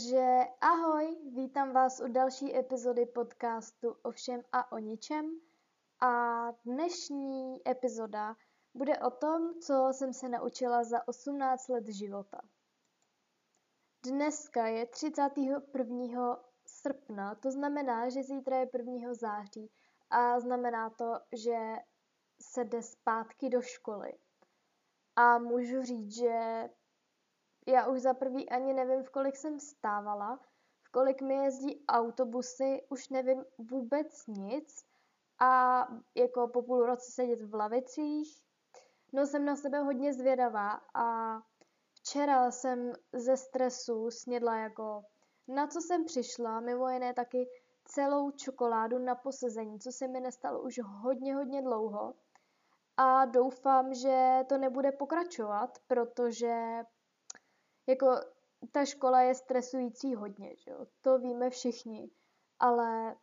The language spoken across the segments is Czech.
Takže ahoj, vítám vás u další epizody podcastu o všem a o ničem. A dnešní epizoda bude o tom, co jsem se naučila za 18 let života. Dneska je 31. srpna, to znamená, že zítra je 1. září a znamená to, že se jde zpátky do školy. A můžu říct, že já už za prvý ani nevím, v kolik jsem stávala, v kolik mi jezdí autobusy, už nevím vůbec nic a jako po půl roce sedět v lavicích. No jsem na sebe hodně zvědavá a včera jsem ze stresu snědla jako na co jsem přišla, mimo jiné taky celou čokoládu na posezení, co se mi nestalo už hodně, hodně dlouho. A doufám, že to nebude pokračovat, protože jako ta škola je stresující hodně, že jo? to víme všichni, ale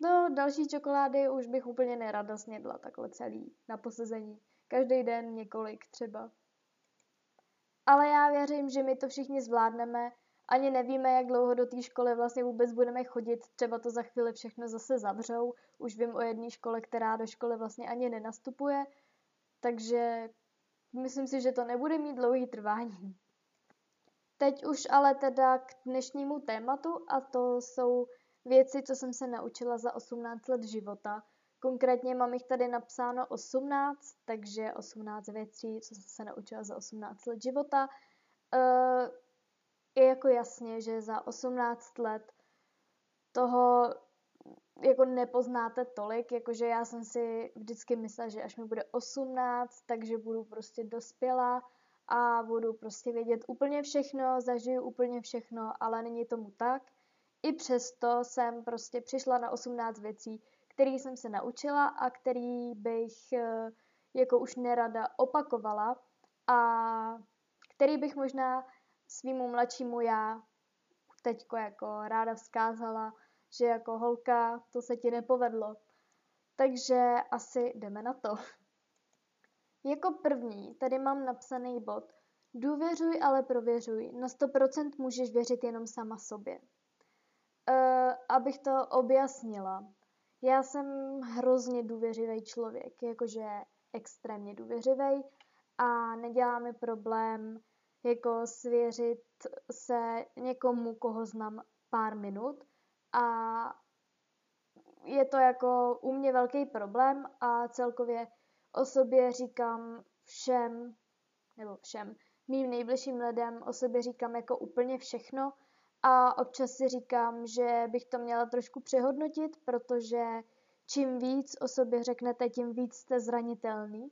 no další čokolády už bych úplně nerada snědla takhle celý na posezení. Každý den několik třeba. Ale já věřím, že my to všichni zvládneme. Ani nevíme, jak dlouho do té školy vlastně vůbec budeme chodit. Třeba to za chvíli všechno zase zavřou. Už vím o jedné škole, která do školy vlastně ani nenastupuje. Takže myslím si, že to nebude mít dlouhý trvání. Teď už ale teda k dnešnímu tématu a to jsou věci, co jsem se naučila za 18 let života. Konkrétně mám jich tady napsáno 18, takže 18 věcí, co jsem se naučila za 18 let života. Uh, je jako jasně, že za 18 let toho jako nepoznáte tolik, jakože já jsem si vždycky myslela, že až mi bude 18, takže budu prostě dospělá a budu prostě vědět úplně všechno, zažiju úplně všechno, ale není tomu tak. I přesto jsem prostě přišla na 18 věcí, které jsem se naučila a který bych eh, jako už nerada opakovala a který bych možná svýmu mladšímu já teďko jako ráda vzkázala, že jako holka to se ti nepovedlo. Takže asi jdeme na to. Jako první tady mám napsaný bod Důvěřuj, ale prověřuj. Na 100% můžeš věřit jenom sama sobě. Uh, abych to objasnila. Já jsem hrozně důvěřivý člověk, jakože extrémně důvěřivý a nedělá mi problém jako svěřit se někomu, koho znám pár minut a je to jako u mě velký problém a celkově o sobě říkám všem, nebo všem, mým nejbližším lidem o sobě říkám jako úplně všechno a občas si říkám, že bych to měla trošku přehodnotit, protože čím víc o sobě řeknete, tím víc jste zranitelný.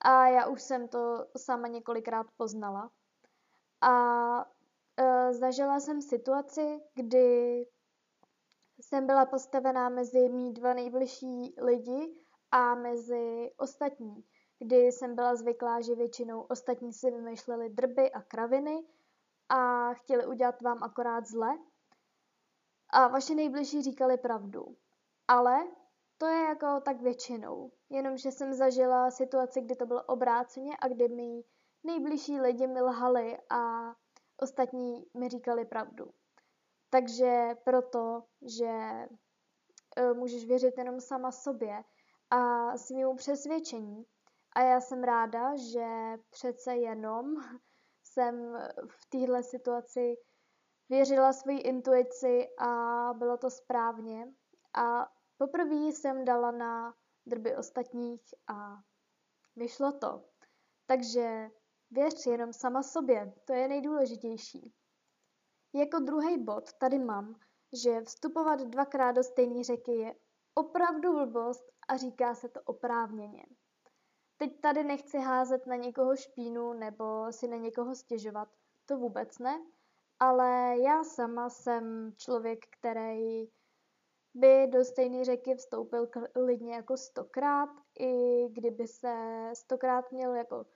A já už jsem to sama několikrát poznala. A e, zažila jsem situaci, kdy jsem byla postavená mezi mý dva nejbližší lidi a mezi ostatní, kdy jsem byla zvyklá, že většinou ostatní si vymýšleli drby a kraviny a chtěli udělat vám akorát zle. A vaši nejbližší říkali pravdu. Ale to je jako tak většinou. Jenomže jsem zažila situaci, kdy to bylo obráceně a kdy mi nejbližší lidi mi lhali a ostatní mi říkali pravdu. Takže proto, že e, můžeš věřit jenom sama sobě a svýmu přesvědčení. A já jsem ráda, že přece jenom jsem v téhle situaci věřila své intuici a bylo to správně. A poprvé jsem dala na drby ostatních a vyšlo to. Takže věř jenom sama sobě, to je nejdůležitější. Jako druhý bod tady mám, že vstupovat dvakrát do stejné řeky je opravdu blbost a říká se to oprávněně. Teď tady nechci házet na někoho špínu nebo si na někoho stěžovat, to vůbec ne, ale já sama jsem člověk, který by do stejné řeky vstoupil klidně jako stokrát, i kdyby se stokrát měl jako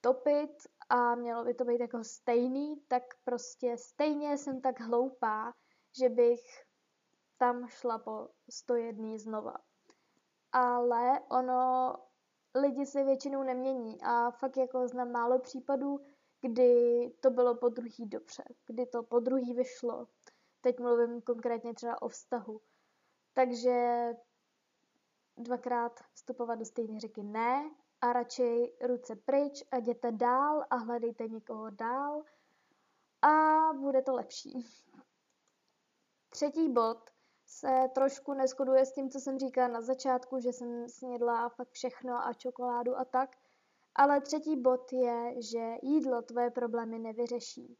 topit a mělo by to být jako stejný, tak prostě stejně jsem tak hloupá, že bych tam šla po 101 znova. Ale ono, lidi se většinou nemění a fakt jako znám málo případů, kdy to bylo po druhý dobře, kdy to po druhý vyšlo. Teď mluvím konkrétně třeba o vztahu. Takže dvakrát vstupovat do stejné řeky ne a radši ruce pryč a jděte dál a hledejte někoho dál a bude to lepší. Třetí bod se trošku neschoduje s tím, co jsem říkala na začátku, že jsem snědla fakt všechno a čokoládu a tak. Ale třetí bod je, že jídlo tvoje problémy nevyřeší.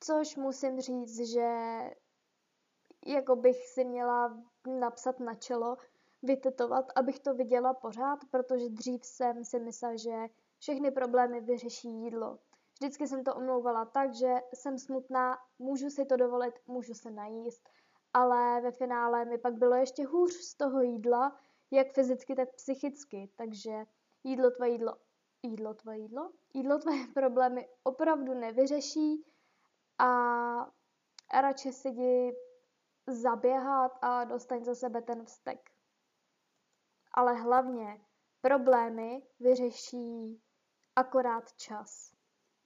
Což musím říct, že jako bych si měla napsat na čelo, vytetovat, abych to viděla pořád, protože dřív jsem si myslela, že všechny problémy vyřeší jídlo. Vždycky jsem to omlouvala tak, že jsem smutná, můžu si to dovolit, můžu se najíst, ale ve finále mi pak bylo ještě hůř z toho jídla, jak fyzicky, tak psychicky, takže jídlo tvoje jídlo, jídlo tvoje jídlo, jídlo tvoje problémy opravdu nevyřeší a radši si jdi zaběhat a dostaň za sebe ten vztek. Ale hlavně problémy vyřeší akorát čas.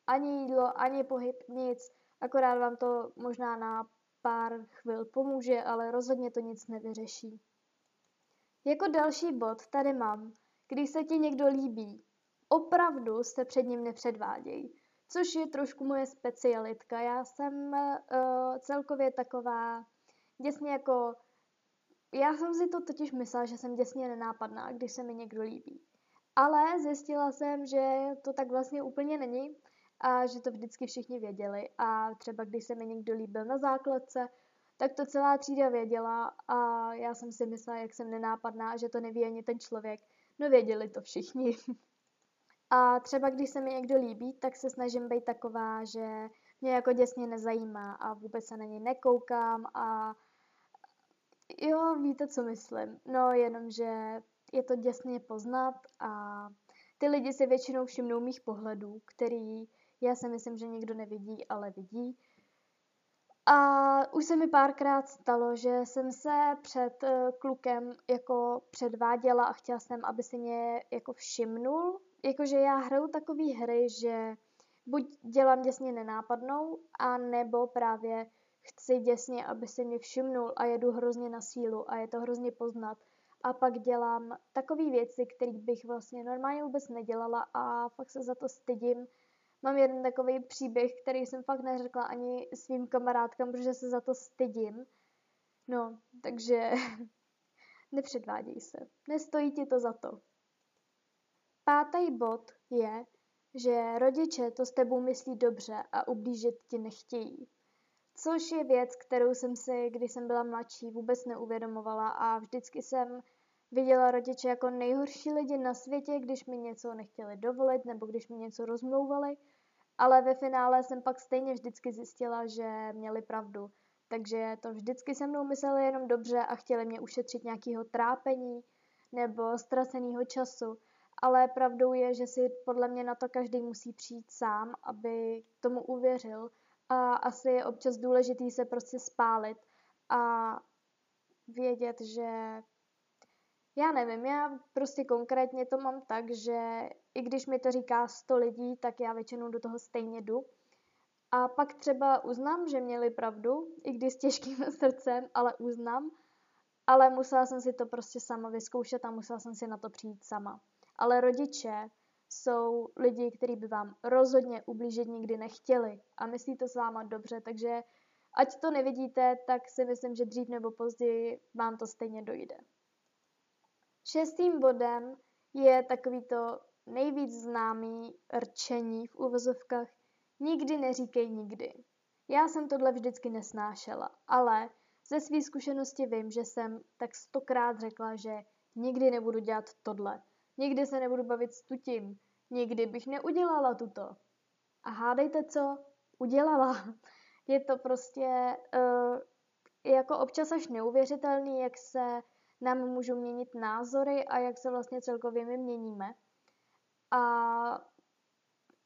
Ani jídlo, ani pohyb, nic. Akorát vám to možná na pár chvil pomůže, ale rozhodně to nic nevyřeší. Jako další bod tady mám, když se ti někdo líbí, opravdu se před ním nepředváděj, což je trošku moje specialitka. Já jsem uh, celkově taková děsně jako... Já jsem si to totiž myslela, že jsem děsně nenápadná, když se mi někdo líbí. Ale zjistila jsem, že to tak vlastně úplně není a že to vždycky všichni věděli. A třeba když se mi někdo líbil na základce, tak to celá třída věděla a já jsem si myslela, jak jsem nenápadná, že to neví ani ten člověk. No věděli to všichni. A třeba když se mi někdo líbí, tak se snažím být taková, že mě jako děsně nezajímá a vůbec se na něj nekoukám a jo, víte, co myslím. No, jenom, že je to děsně poznat a ty lidi si většinou všimnou mých pohledů, který já si myslím, že nikdo nevidí, ale vidí. A už se mi párkrát stalo, že jsem se před eh, klukem jako předváděla a chtěla jsem, aby si mě jako všimnul. Jakože já hraju takové hry, že buď dělám děsně nenápadnou, a nebo právě chci děsně, aby si mě všimnul a jedu hrozně na sílu a je to hrozně poznat. A pak dělám takové věci, které bych vlastně normálně vůbec nedělala a fakt se za to stydím Mám jeden takový příběh, který jsem fakt neřekla ani svým kamarádkám, protože se za to stydím. No, takže nepředváděj se. Nestojí ti to za to. Pátý bod je, že rodiče to s tebou myslí dobře a ublížit ti nechtějí. Což je věc, kterou jsem si, když jsem byla mladší, vůbec neuvědomovala a vždycky jsem viděla rodiče jako nejhorší lidi na světě, když mi něco nechtěli dovolit nebo když mi něco rozmlouvali ale ve finále jsem pak stejně vždycky zjistila, že měli pravdu. Takže to vždycky se mnou mysleli jenom dobře a chtěli mě ušetřit nějakého trápení nebo ztraceného času. Ale pravdou je, že si podle mě na to každý musí přijít sám, aby tomu uvěřil. A asi je občas důležitý se prostě spálit a vědět, že já nevím, já prostě konkrétně to mám tak, že i když mi to říká 100 lidí, tak já většinou do toho stejně jdu. A pak třeba uznám, že měli pravdu, i když s těžkým srdcem, ale uznám. Ale musela jsem si to prostě sama vyzkoušet a musela jsem si na to přijít sama. Ale rodiče jsou lidi, kteří by vám rozhodně ublížit nikdy nechtěli a myslí to s váma dobře, takže ať to nevidíte, tak si myslím, že dřív nebo později vám to stejně dojde. Šestým bodem je takový to nejvíc známý rčení v uvozovkách nikdy neříkej nikdy. Já jsem tohle vždycky nesnášela, ale ze své zkušenosti vím, že jsem tak stokrát řekla, že nikdy nebudu dělat tohle, nikdy se nebudu bavit s tutím, nikdy bych neudělala tuto. A hádejte co? Udělala. Je to prostě uh, jako občas až neuvěřitelný, jak se nám můžou měnit názory a jak se vlastně celkově my měníme. A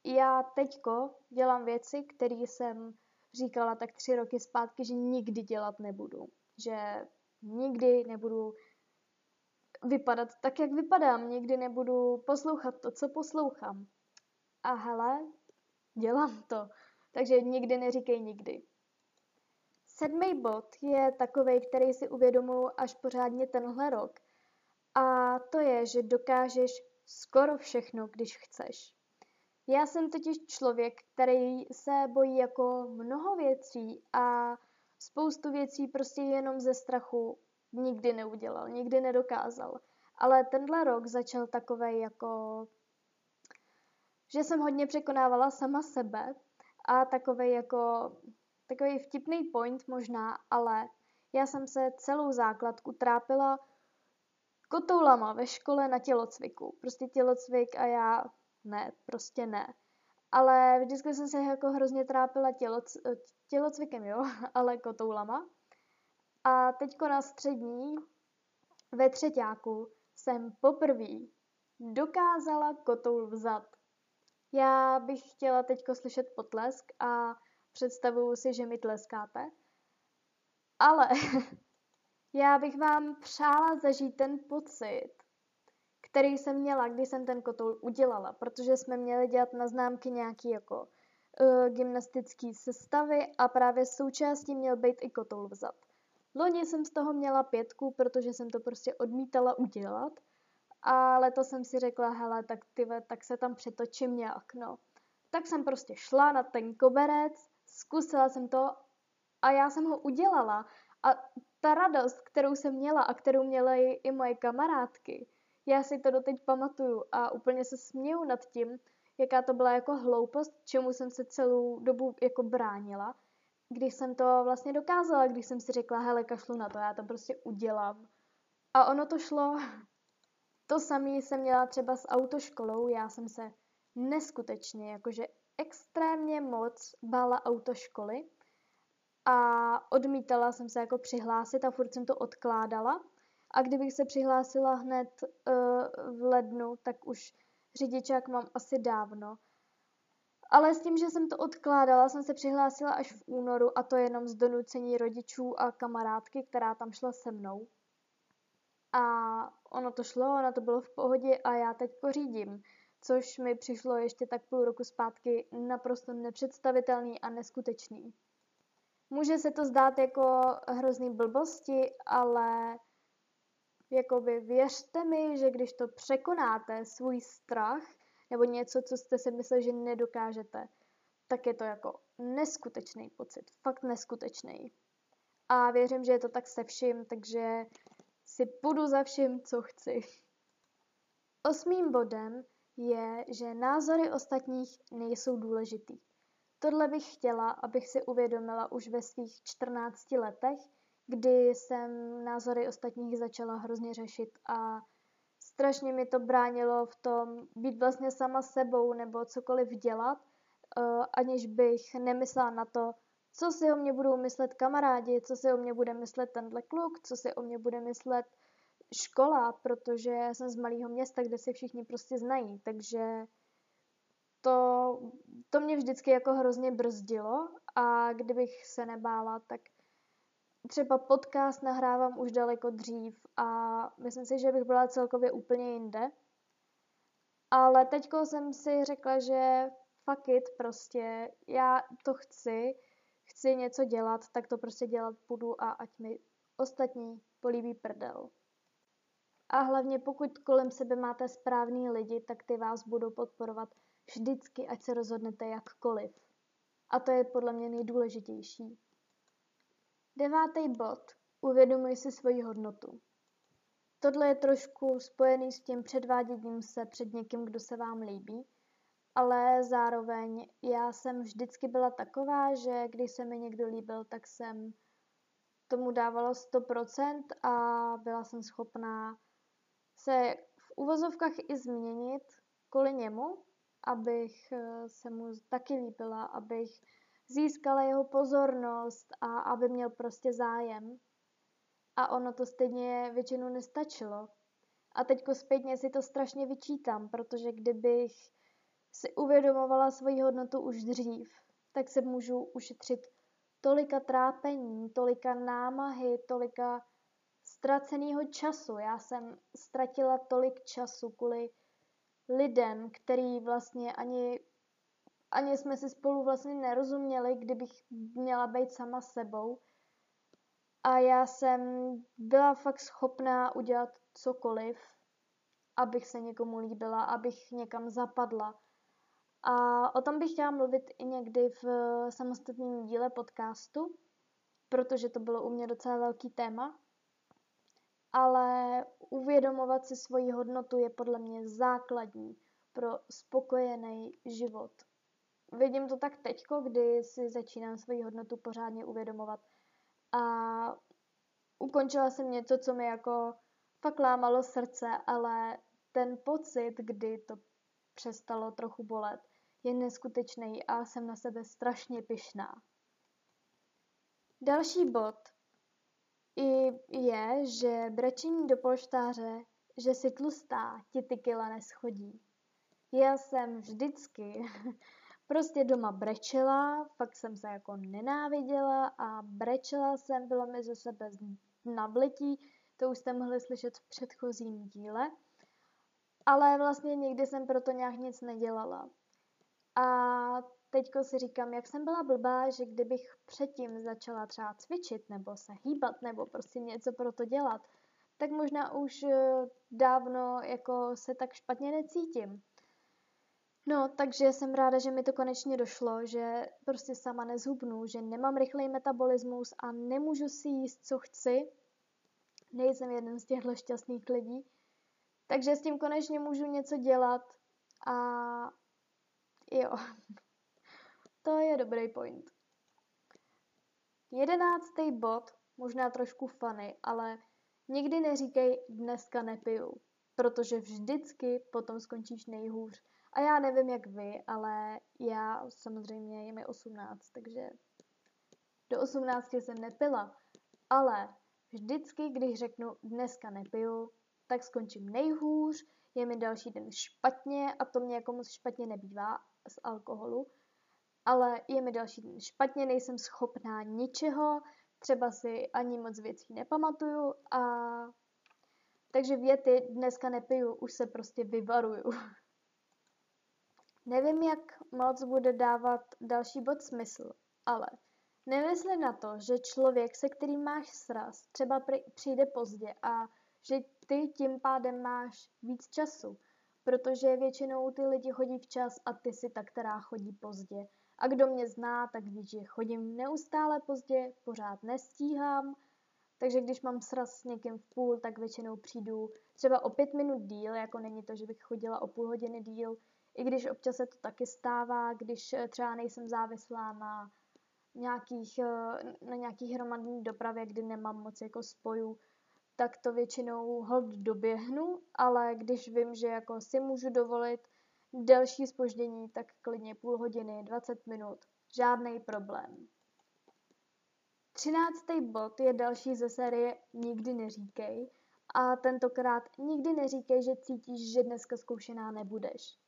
já teďko dělám věci, které jsem říkala tak tři roky zpátky, že nikdy dělat nebudu. Že nikdy nebudu vypadat tak, jak vypadám. Nikdy nebudu poslouchat to, co poslouchám. A hele, dělám to. Takže nikdy neříkej nikdy. Sedmý bod je takový, který si uvědomuji až pořádně tenhle rok. A to je, že dokážeš skoro všechno, když chceš. Já jsem totiž člověk, který se bojí jako mnoho věcí a spoustu věcí prostě jenom ze strachu nikdy neudělal, nikdy nedokázal. Ale tenhle rok začal takový jako, že jsem hodně překonávala sama sebe a takový jako, takový vtipný point možná, ale já jsem se celou základku trápila kotoulama ve škole na tělocviku. Prostě tělocvik a já ne, prostě ne. Ale vždycky jsem se jako hrozně trápila těloc, tělocvikem, jo, ale kotoulama. A teďko na střední ve třetíku jsem poprvé dokázala kotoul vzat. Já bych chtěla teďko slyšet potlesk a představuju si, že mi tleskáte. Ale já bych vám přála zažít ten pocit, který jsem měla, když jsem ten kotoul udělala, protože jsme měli dělat na známky nějaký jako uh, gymnastický sestavy a právě součástí měl být i kotoul vzat. Loni jsem z toho měla pětku, protože jsem to prostě odmítala udělat. A letos jsem si řekla, hele, tak ty, tak se tam přetočím nějak, no. Tak jsem prostě šla na ten koberec, zkusila jsem to a já jsem ho udělala. A ta radost, kterou jsem měla a kterou měly i moje kamarádky, já si to doteď pamatuju a úplně se směju nad tím, jaká to byla jako hloupost, čemu jsem se celou dobu jako bránila když jsem to vlastně dokázala, když jsem si řekla, hele, kašlu na to, já to prostě udělám. A ono to šlo. To samé jsem měla třeba s autoškolou, já jsem se neskutečně, jakože extrémně moc bála autoškoly a odmítala jsem se jako přihlásit a furt jsem to odkládala. A kdybych se přihlásila hned uh, v lednu, tak už řidičák mám asi dávno. Ale s tím, že jsem to odkládala, jsem se přihlásila až v únoru a to jenom z donucení rodičů a kamarádky, která tam šla se mnou. A ono to šlo, ono to bylo v pohodě a já teď pořídím, což mi přišlo ještě tak půl roku zpátky naprosto nepředstavitelný a neskutečný. Může se to zdát jako hrozný blbosti, ale jakoby věřte mi, že když to překonáte, svůj strach, nebo něco, co jste si mysleli, že nedokážete, tak je to jako neskutečný pocit, fakt neskutečný. A věřím, že je to tak se vším, takže si půjdu za vším, co chci. Osmým bodem je, že názory ostatních nejsou důležitý. Tohle bych chtěla, abych si uvědomila už ve svých 14 letech, kdy jsem názory ostatních začala hrozně řešit a strašně mi to bránilo v tom být vlastně sama sebou nebo cokoliv dělat, uh, aniž bych nemyslela na to, co si o mě budou myslet kamarádi, co si o mě bude myslet tenhle kluk, co si o mě bude myslet škola, protože jsem z malého města, kde se všichni prostě znají, takže to, to mě vždycky jako hrozně brzdilo a kdybych se nebála, tak třeba podcast nahrávám už daleko dřív a myslím si, že bych byla celkově úplně jinde. Ale teďko jsem si řekla, že fuck it, prostě já to chci, chci něco dělat, tak to prostě dělat budu a ať mi ostatní políbí prdel. A hlavně pokud kolem sebe máte správný lidi, tak ty vás budou podporovat vždycky, ať se rozhodnete jakkoliv. A to je podle mě nejdůležitější. Devátý bod. Uvědomuj si svoji hodnotu. Tohle je trošku spojený s tím předváděním se před někým, kdo se vám líbí, ale zároveň já jsem vždycky byla taková, že když se mi někdo líbil, tak jsem tomu dávala 100% a byla jsem schopná se v uvozovkách i změnit kvůli němu, abych eh, se mu taky líbila, abych získala jeho pozornost a aby měl prostě zájem. A ono to stejně většinou nestačilo. A teďko zpětně si to strašně vyčítám, protože kdybych si uvědomovala svoji hodnotu už dřív, tak se můžu ušetřit tolika trápení, tolika námahy, tolika ztraceného času. Já jsem ztratila tolik času kvůli lidem, který vlastně ani ani jsme si spolu vlastně nerozuměli, kdybych měla být sama sebou. A já jsem byla fakt schopná udělat cokoliv, abych se někomu líbila, abych někam zapadla. A o tom bych chtěla mluvit i někdy v samostatném díle podcastu, protože to bylo u mě docela velký téma. Ale uvědomovat si svoji hodnotu je podle mě základní pro spokojený život. Vidím to tak teďko, kdy si začínám svoji hodnotu pořádně uvědomovat. A ukončila jsem něco, co mi jako fakt lámalo srdce, ale ten pocit, kdy to přestalo trochu bolet, je neskutečný a jsem na sebe strašně pyšná. Další bod je, že brečení do polštáře, že si tlustá, ti ty kila neschodí. Já jsem vždycky prostě doma brečela, fakt jsem se jako nenáviděla a brečela jsem, bylo mi ze sebe nabletí, to už jste mohli slyšet v předchozím díle, ale vlastně nikdy jsem proto nějak nic nedělala. A teďko si říkám, jak jsem byla blbá, že kdybych předtím začala třeba cvičit nebo se hýbat nebo prostě něco pro to dělat, tak možná už eh, dávno jako se tak špatně necítím. No, takže jsem ráda, že mi to konečně došlo, že prostě sama nezhubnu, že nemám rychlej metabolismus a nemůžu si jíst, co chci. Nejsem jeden z těchto šťastných lidí. Takže s tím konečně můžu něco dělat a jo, to je dobrý point. Jedenáctý bod, možná trošku funny, ale nikdy neříkej dneska nepiju, protože vždycky potom skončíš nejhůř. A já nevím jak vy, ale já samozřejmě je mi 18, takže do 18 jsem nepila. Ale vždycky, když řeknu dneska nepiju, tak skončím nejhůř, je mi další den špatně a to mě jako moc špatně nebývá z alkoholu, ale je mi další den špatně, nejsem schopná ničeho, třeba si ani moc věcí nepamatuju a takže věty dneska nepiju, už se prostě vyvaruju. Nevím, jak moc bude dávat další bod smysl, ale nemyslím na to, že člověk, se kterým máš sraz, třeba přijde pozdě a že ty tím pádem máš víc času, protože většinou ty lidi chodí včas a ty si ta, která chodí pozdě. A kdo mě zná, tak ví, že chodím neustále pozdě, pořád nestíhám, takže když mám sraz s někým v půl, tak většinou přijdu třeba o pět minut díl, jako není to, že bych chodila o půl hodiny díl, i když občas se to taky stává, když eh, třeba nejsem závislá na nějakých, eh, na nějakých hromadní dopravě, kdy nemám moc jako spojů, tak to většinou hold doběhnu, ale když vím, že jako si můžu dovolit delší spoždění, tak klidně půl hodiny, 20 minut, žádný problém. Třináctý bod je další ze série Nikdy neříkej a tentokrát nikdy neříkej, že cítíš, že dneska zkoušená nebudeš.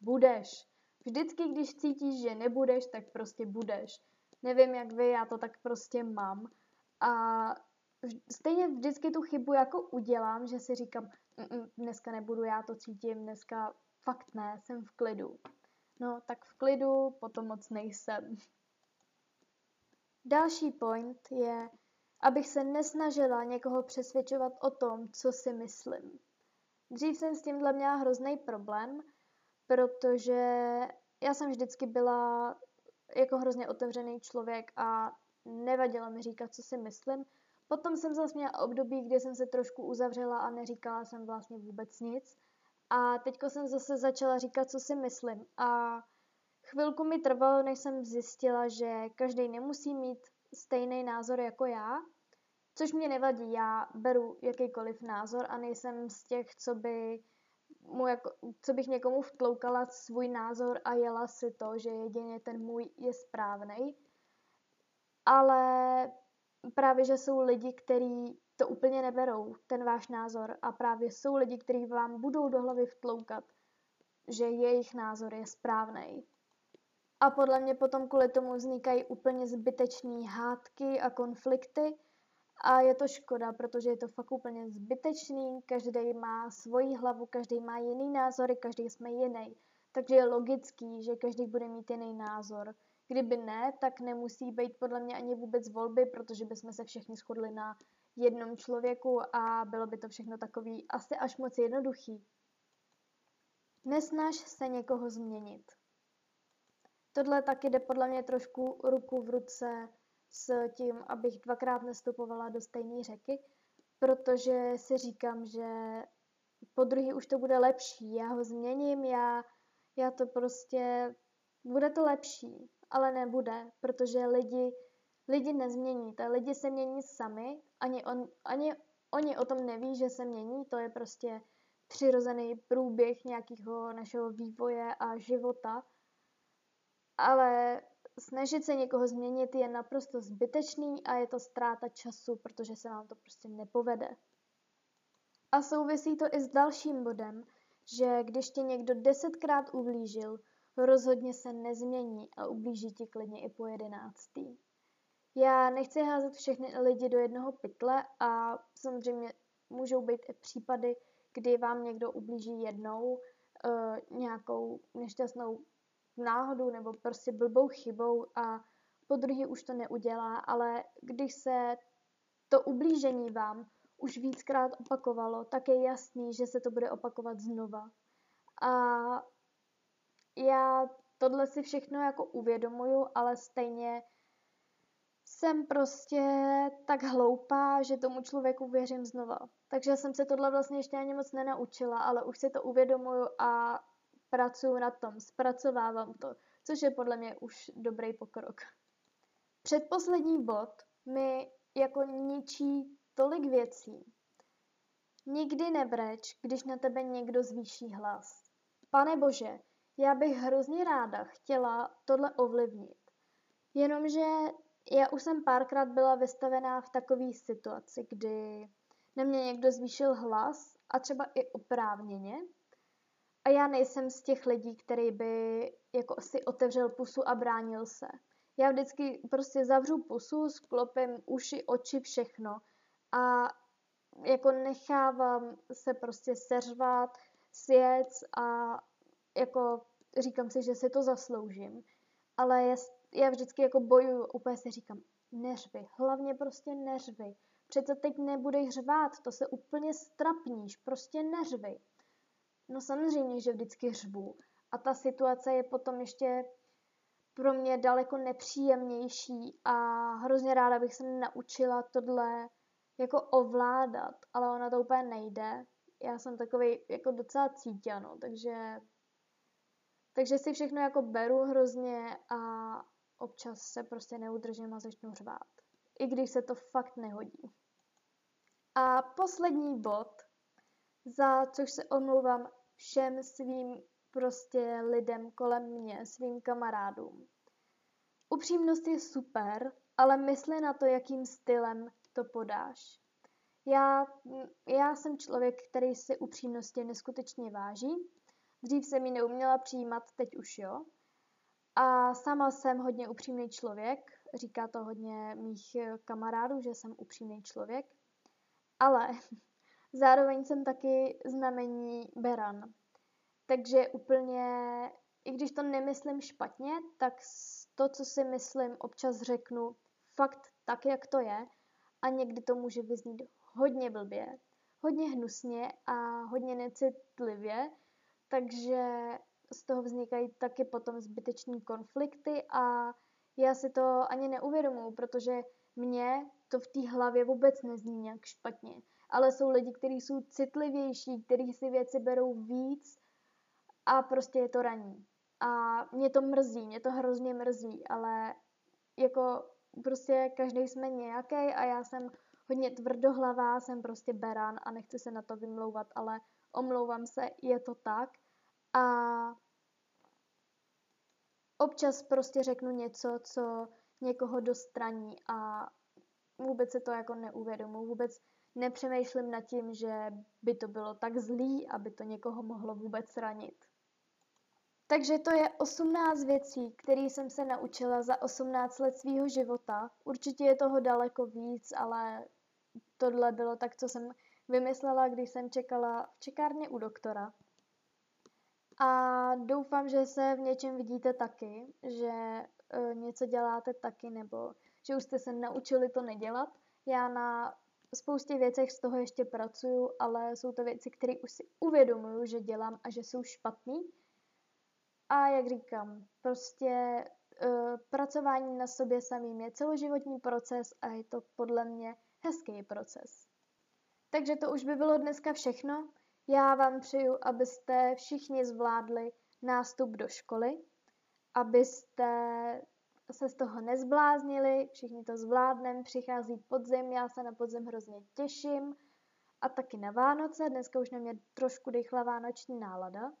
Budeš. Vždycky, když cítíš, že nebudeš, tak prostě budeš. Nevím, jak vy, já to tak prostě mám. A stejně vždycky tu chybu jako udělám, že si říkám, dneska nebudu, já to cítím, dneska fakt ne, jsem v klidu. No, tak v klidu potom moc nejsem. Další point je, abych se nesnažila někoho přesvědčovat o tom, co si myslím. Dřív jsem s tímhle měla hrozný problém, protože já jsem vždycky byla jako hrozně otevřený člověk a nevadilo mi říkat, co si myslím. Potom jsem zase měla období, kdy jsem se trošku uzavřela a neříkala jsem vlastně vůbec nic. A teďko jsem zase začala říkat, co si myslím. A chvilku mi trvalo, než jsem zjistila, že každý nemusí mít stejný názor jako já, což mě nevadí. Já beru jakýkoliv názor a nejsem z těch, co by mu jako, co bych někomu vtloukala svůj názor a jela si to, že jedině ten můj je správný. Ale právě, že jsou lidi, kteří to úplně neberou, ten váš názor a právě jsou lidi, kteří vám budou do hlavy vtloukat, že jejich názor je správný. A podle mě potom kvůli tomu vznikají úplně zbytečné hádky a konflikty, a je to škoda, protože je to fakt úplně zbytečný, každý má svoji hlavu, každý má jiný názory, každý jsme jiný. Takže je logický, že každý bude mít jiný názor. Kdyby ne, tak nemusí být podle mě ani vůbec volby, protože bychom se všichni shodli na jednom člověku a bylo by to všechno takový asi až moc jednoduchý. Nesnaž se někoho změnit. Tohle taky jde podle mě trošku ruku v ruce s tím, abych dvakrát nestupovala do stejné řeky, protože si říkám, že po druhý už to bude lepší. Já ho změním, já, já to prostě, bude to lepší, ale nebude, protože lidi, lidi nezměníte, lidi se mění sami, ani, on, ani oni o tom neví, že se mění, to je prostě přirozený průběh nějakého našeho vývoje a života, ale snažit se někoho změnit je naprosto zbytečný a je to ztráta času, protože se vám to prostě nepovede. A souvisí to i s dalším bodem, že když tě někdo desetkrát ublížil, rozhodně se nezmění a ublíží ti klidně i po jedenáctý. Já nechci házet všechny lidi do jednoho pytle a samozřejmě můžou být i případy, kdy vám někdo ublíží jednou uh, nějakou nešťastnou náhodou nebo prostě blbou chybou a po druhý už to neudělá, ale když se to ublížení vám už víckrát opakovalo, tak je jasný, že se to bude opakovat znova. A já tohle si všechno jako uvědomuju, ale stejně jsem prostě tak hloupá, že tomu člověku věřím znova. Takže jsem se tohle vlastně ještě ani moc nenaučila, ale už si to uvědomuju a pracuji na tom, zpracovávám to, což je podle mě už dobrý pokrok. Předposlední bod mi jako ničí tolik věcí. Nikdy nebreč, když na tebe někdo zvýší hlas. Pane Bože, já bych hrozně ráda chtěla tohle ovlivnit. Jenomže já už jsem párkrát byla vystavená v takové situaci, kdy na mě někdo zvýšil hlas a třeba i oprávněně. A já nejsem z těch lidí, který by jako si otevřel pusu a bránil se. Já vždycky prostě zavřu pusu, sklopím uši, oči, všechno a jako nechávám se prostě seřvat, svěc a jako říkám si, že si to zasloužím. Ale já, já vždycky jako bojuju, úplně si říkám, neřvi, hlavně prostě neřvi. Přece teď nebudeš řvát, to se úplně strapníš, prostě neřvi. No samozřejmě, že vždycky řvu. A ta situace je potom ještě pro mě daleko nepříjemnější a hrozně ráda bych se naučila tohle jako ovládat, ale ona to úplně nejde. Já jsem takový jako docela cítěno, takže takže si všechno jako beru hrozně a občas se prostě neudržím a začnu řvát. I když se to fakt nehodí. A poslední bod, za což se omlouvám všem svým prostě lidem kolem mě, svým kamarádům. Upřímnost je super, ale mysli na to, jakým stylem to podáš. Já, já jsem člověk, který si upřímnosti neskutečně váží. Dřív jsem ji neuměla přijímat, teď už jo. A sama jsem hodně upřímný člověk, říká to hodně mých kamarádů, že jsem upřímný člověk. Ale zároveň jsem taky znamení beran. Takže úplně, i když to nemyslím špatně, tak to, co si myslím, občas řeknu fakt tak, jak to je. A někdy to může vyznít hodně blbě, hodně hnusně a hodně necitlivě, takže z toho vznikají taky potom zbyteční konflikty a já si to ani neuvědomuji, protože mě to v té hlavě vůbec nezní nějak špatně. Ale jsou lidi, kteří jsou citlivější, kteří si věci berou víc a prostě je to raní. A mě to mrzí, mě to hrozně mrzí, ale jako prostě každý jsme nějaký a já jsem hodně tvrdohlavá, jsem prostě beran a nechci se na to vymlouvat, ale omlouvám se, je to tak. A občas prostě řeknu něco, co někoho dostraní a vůbec se to jako neuvědomu, vůbec nepřemýšlím nad tím, že by to bylo tak zlý, aby to někoho mohlo vůbec ranit. Takže to je 18 věcí, které jsem se naučila za 18 let svého života. Určitě je toho daleko víc, ale tohle bylo tak, co jsem vymyslela, když jsem čekala v čekárně u doktora. A doufám, že se v něčem vidíte taky, že uh, něco děláte taky, nebo že už jste se naučili to nedělat. Já na spoustě věcech z toho ještě pracuju, ale jsou to věci, které už si uvědomuju, že dělám a že jsou špatný. A jak říkám, prostě uh, pracování na sobě samým je celoživotní proces a je to podle mě hezký proces. Takže to už by bylo dneska všechno. Já vám přeju, abyste všichni zvládli nástup do školy, abyste se z toho nezbláznili, všichni to zvládneme, přichází podzim, já se na podzim hrozně těším a taky na Vánoce, dneska už na mě trošku dechla vánoční nálada.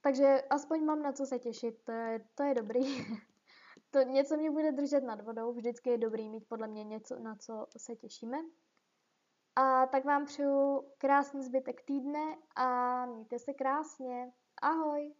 Takže aspoň mám na co se těšit, to je, to je dobrý. to něco mě bude držet nad vodou, vždycky je dobrý mít podle mě něco, na co se těšíme. A tak vám přeju krásný zbytek týdne a mějte se krásně. Ahoj!